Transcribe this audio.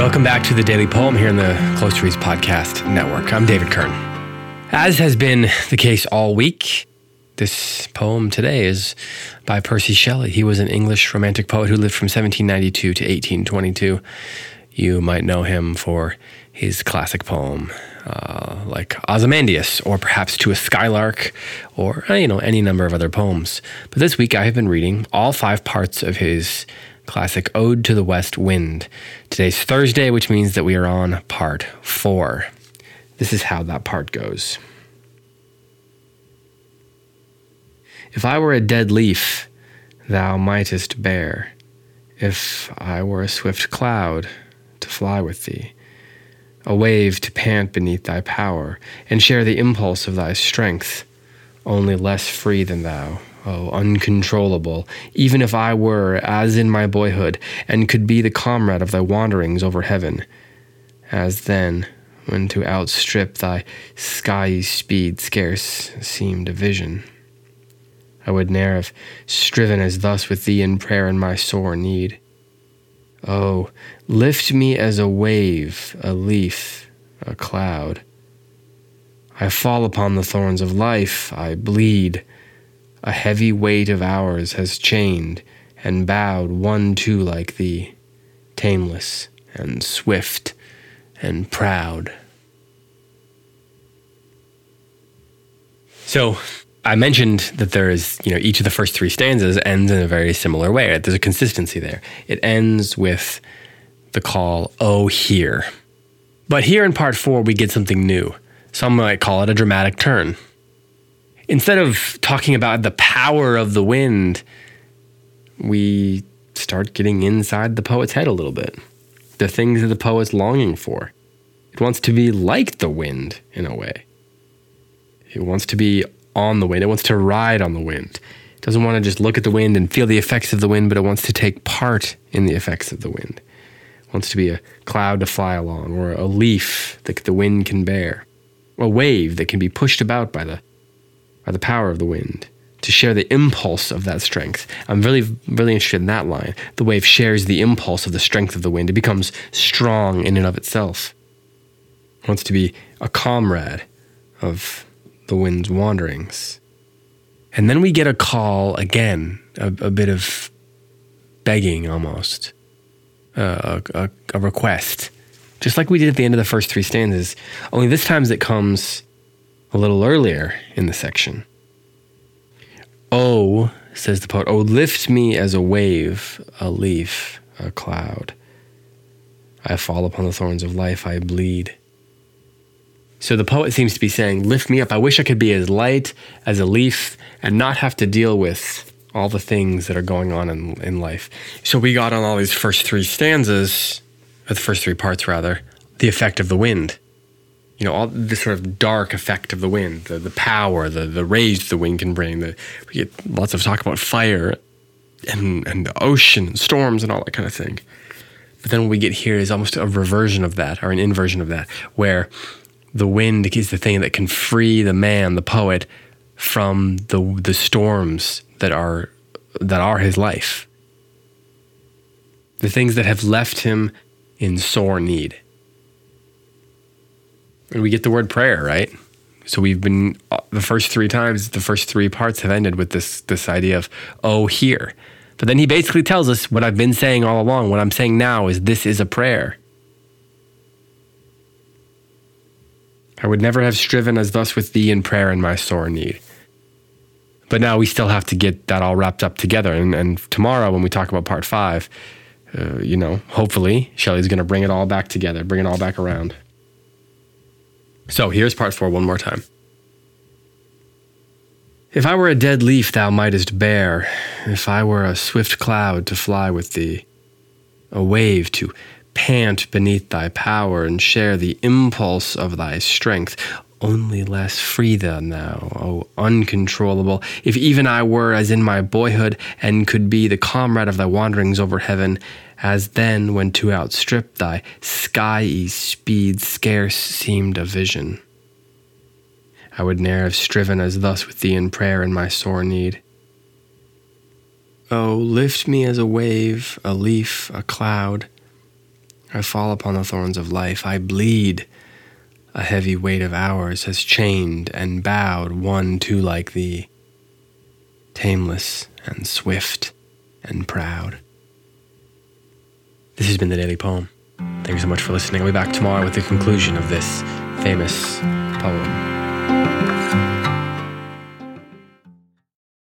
Welcome back to the Daily Poem here in the Close Reads Podcast Network. I'm David Kern. As has been the case all week, this poem today is by Percy Shelley. He was an English romantic poet who lived from 1792 to 1822. You might know him for his classic poem, uh, like Ozymandias, or perhaps To a Skylark, or uh, you know any number of other poems. But this week I have been reading all five parts of his classic Ode to the West Wind. Today's Thursday, which means that we are on part four. This is how that part goes. If I were a dead leaf, thou mightest bear. If I were a swift cloud, fly with thee. A wave to pant beneath thy power, and share the impulse of thy strength, only less free than thou oh, uncontrollable, even if I were, as in my boyhood, and could be the comrade of thy wanderings over heaven, as then, when to outstrip thy skyey speed scarce seemed a vision. I would ne'er have striven as thus with thee in prayer in my sore need. Oh, lift me as a wave, a leaf, a cloud. I fall upon the thorns of life, I bleed, a heavy weight of hours has chained and bowed one too like thee, tameless and swift and proud. So, I mentioned that there is, you know, each of the first three stanzas ends in a very similar way. There's a consistency there. It ends with the call, oh, hear. But here in part four, we get something new. Some might call it a dramatic turn instead of talking about the power of the wind, we start getting inside the poet's head a little bit. The things that the poet's longing for. It wants to be like the wind in a way. It wants to be on the wind. It wants to ride on the wind. It doesn't want to just look at the wind and feel the effects of the wind, but it wants to take part in the effects of the wind. It wants to be a cloud to fly along, or a leaf that the wind can bear, a wave that can be pushed about by the by the power of the wind, to share the impulse of that strength. I'm really, really interested in that line. The wave shares the impulse of the strength of the wind. It becomes strong in and of itself. It wants to be a comrade of the wind's wanderings. And then we get a call again, a, a bit of begging almost, uh, a, a, a request, just like we did at the end of the first three stanzas. Only this time it comes a little earlier in the section. Oh, says the poet, oh, lift me as a wave, a leaf, a cloud. I fall upon the thorns of life, I bleed. So the poet seems to be saying, Lift me up. I wish I could be as light as a leaf and not have to deal with all the things that are going on in, in life. So we got on all these first three stanzas, or the first three parts rather, the effect of the wind you know, all this sort of dark effect of the wind, the, the power, the, the rage the wind can bring. The, we get lots of talk about fire and, and the ocean and storms and all that kind of thing. But then what we get here is almost a reversion of that or an inversion of that, where the wind is the thing that can free the man, the poet, from the, the storms that are, that are his life. The things that have left him in sore need. And we get the word prayer, right? So we've been uh, the first three times, the first three parts have ended with this this idea of oh hear. But then he basically tells us what I've been saying all along. What I'm saying now is this is a prayer. I would never have striven as thus with thee in prayer in my sore need. But now we still have to get that all wrapped up together. And, and tomorrow, when we talk about part five, uh, you know, hopefully Shelley's going to bring it all back together, bring it all back around. So here's part four one more time. If I were a dead leaf thou mightest bear, if I were a swift cloud to fly with thee, a wave to pant beneath thy power and share the impulse of thy strength, only less free than thou, O uncontrollable, if even I were as in my boyhood and could be the comrade of thy wanderings over heaven, as then when to outstrip thy skyey speed scarce seemed a vision. I would ne'er have striven as thus with thee in prayer in my sore need. Oh, lift me as a wave, a leaf, a cloud. I fall upon the thorns of life. I bleed. A heavy weight of hours has chained and bowed one too like thee, tameless and swift and proud. This has been the Daily Poem. Thank you so much for listening. I'll be back tomorrow with the conclusion of this famous poem.